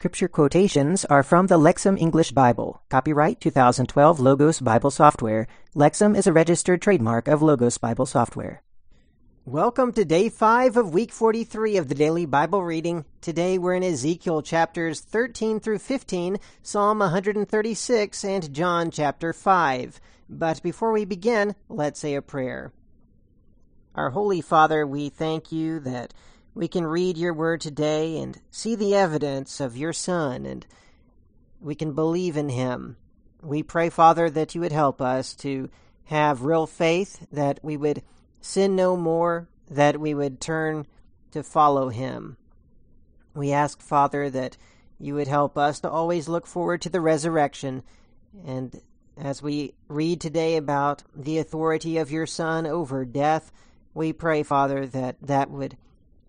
scripture quotations are from the Lexham English Bible. Copyright 2012 Logos Bible Software. Lexham is a registered trademark of Logos Bible Software. Welcome to day 5 of week 43 of the daily Bible reading. Today we're in Ezekiel chapters 13 through 15, Psalm 136, and John chapter 5. But before we begin, let's say a prayer. Our Holy Father, we thank you that we can read your word today and see the evidence of your Son, and we can believe in him. We pray, Father, that you would help us to have real faith, that we would sin no more, that we would turn to follow him. We ask, Father, that you would help us to always look forward to the resurrection. And as we read today about the authority of your Son over death, we pray, Father, that that would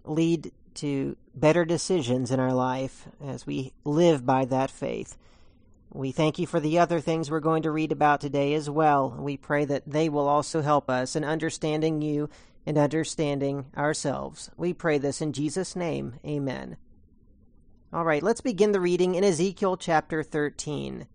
lead to better decisions in our life as we live by that faith. We thank you for the other things we're going to read about today as well. We pray that they will also help us in understanding you and understanding ourselves. We pray this in Jesus' name. Amen. All right, let's begin the reading in Ezekiel chapter 13.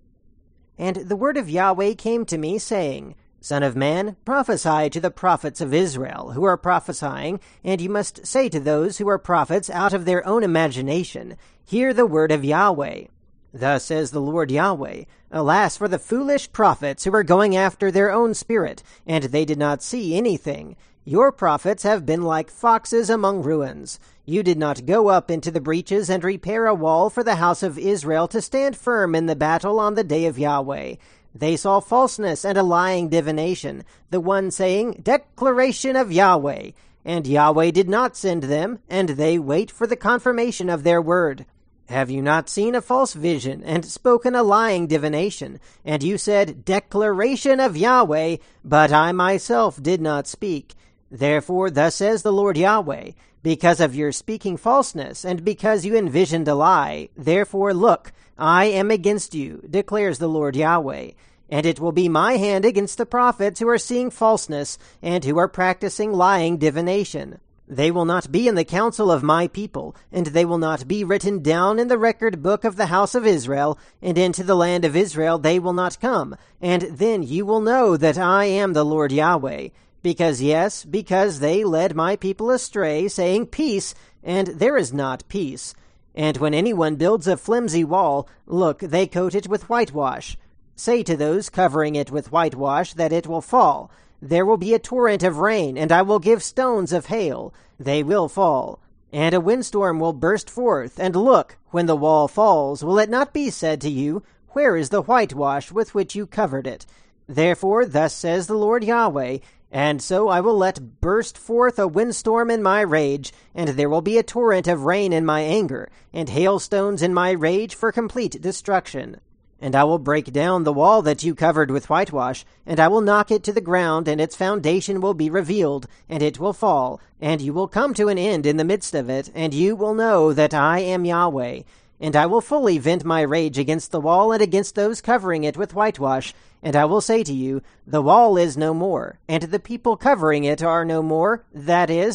And the word of Yahweh came to me, saying, Son of man, prophesy to the prophets of Israel who are prophesying, and you must say to those who are prophets out of their own imagination, Hear the word of Yahweh. Thus says the Lord Yahweh Alas for the foolish prophets who are going after their own spirit, and they did not see anything. Your prophets have been like foxes among ruins. You did not go up into the breaches and repair a wall for the house of Israel to stand firm in the battle on the day of Yahweh. They saw falseness and a lying divination, the one saying, Declaration of Yahweh. And Yahweh did not send them, and they wait for the confirmation of their word. Have you not seen a false vision, and spoken a lying divination? And you said, Declaration of Yahweh, but I myself did not speak. Therefore, thus says the Lord Yahweh, because of your speaking falseness, and because you envisioned a lie, therefore look, I am against you, declares the Lord Yahweh. And it will be my hand against the prophets who are seeing falseness, and who are practicing lying divination. They will not be in the council of my people, and they will not be written down in the record book of the house of Israel, and into the land of Israel they will not come. And then you will know that I am the Lord Yahweh. Because, yes, because they led my people astray, saying, Peace, and there is not peace. And when anyone builds a flimsy wall, look, they coat it with whitewash. Say to those covering it with whitewash that it will fall. There will be a torrent of rain, and I will give stones of hail. They will fall. And a windstorm will burst forth, and look, when the wall falls, will it not be said to you, Where is the whitewash with which you covered it? Therefore, thus says the Lord Yahweh, and so I will let burst forth a windstorm in my rage, and there will be a torrent of rain in my anger, and hailstones in my rage for complete destruction. And I will break down the wall that you covered with whitewash, and I will knock it to the ground, and its foundation will be revealed, and it will fall, and you will come to an end in the midst of it, and you will know that I am Yahweh. And I will fully vent my rage against the wall and against those covering it with whitewash. And I will say to you, The wall is no more, and the people covering it are no more, that is,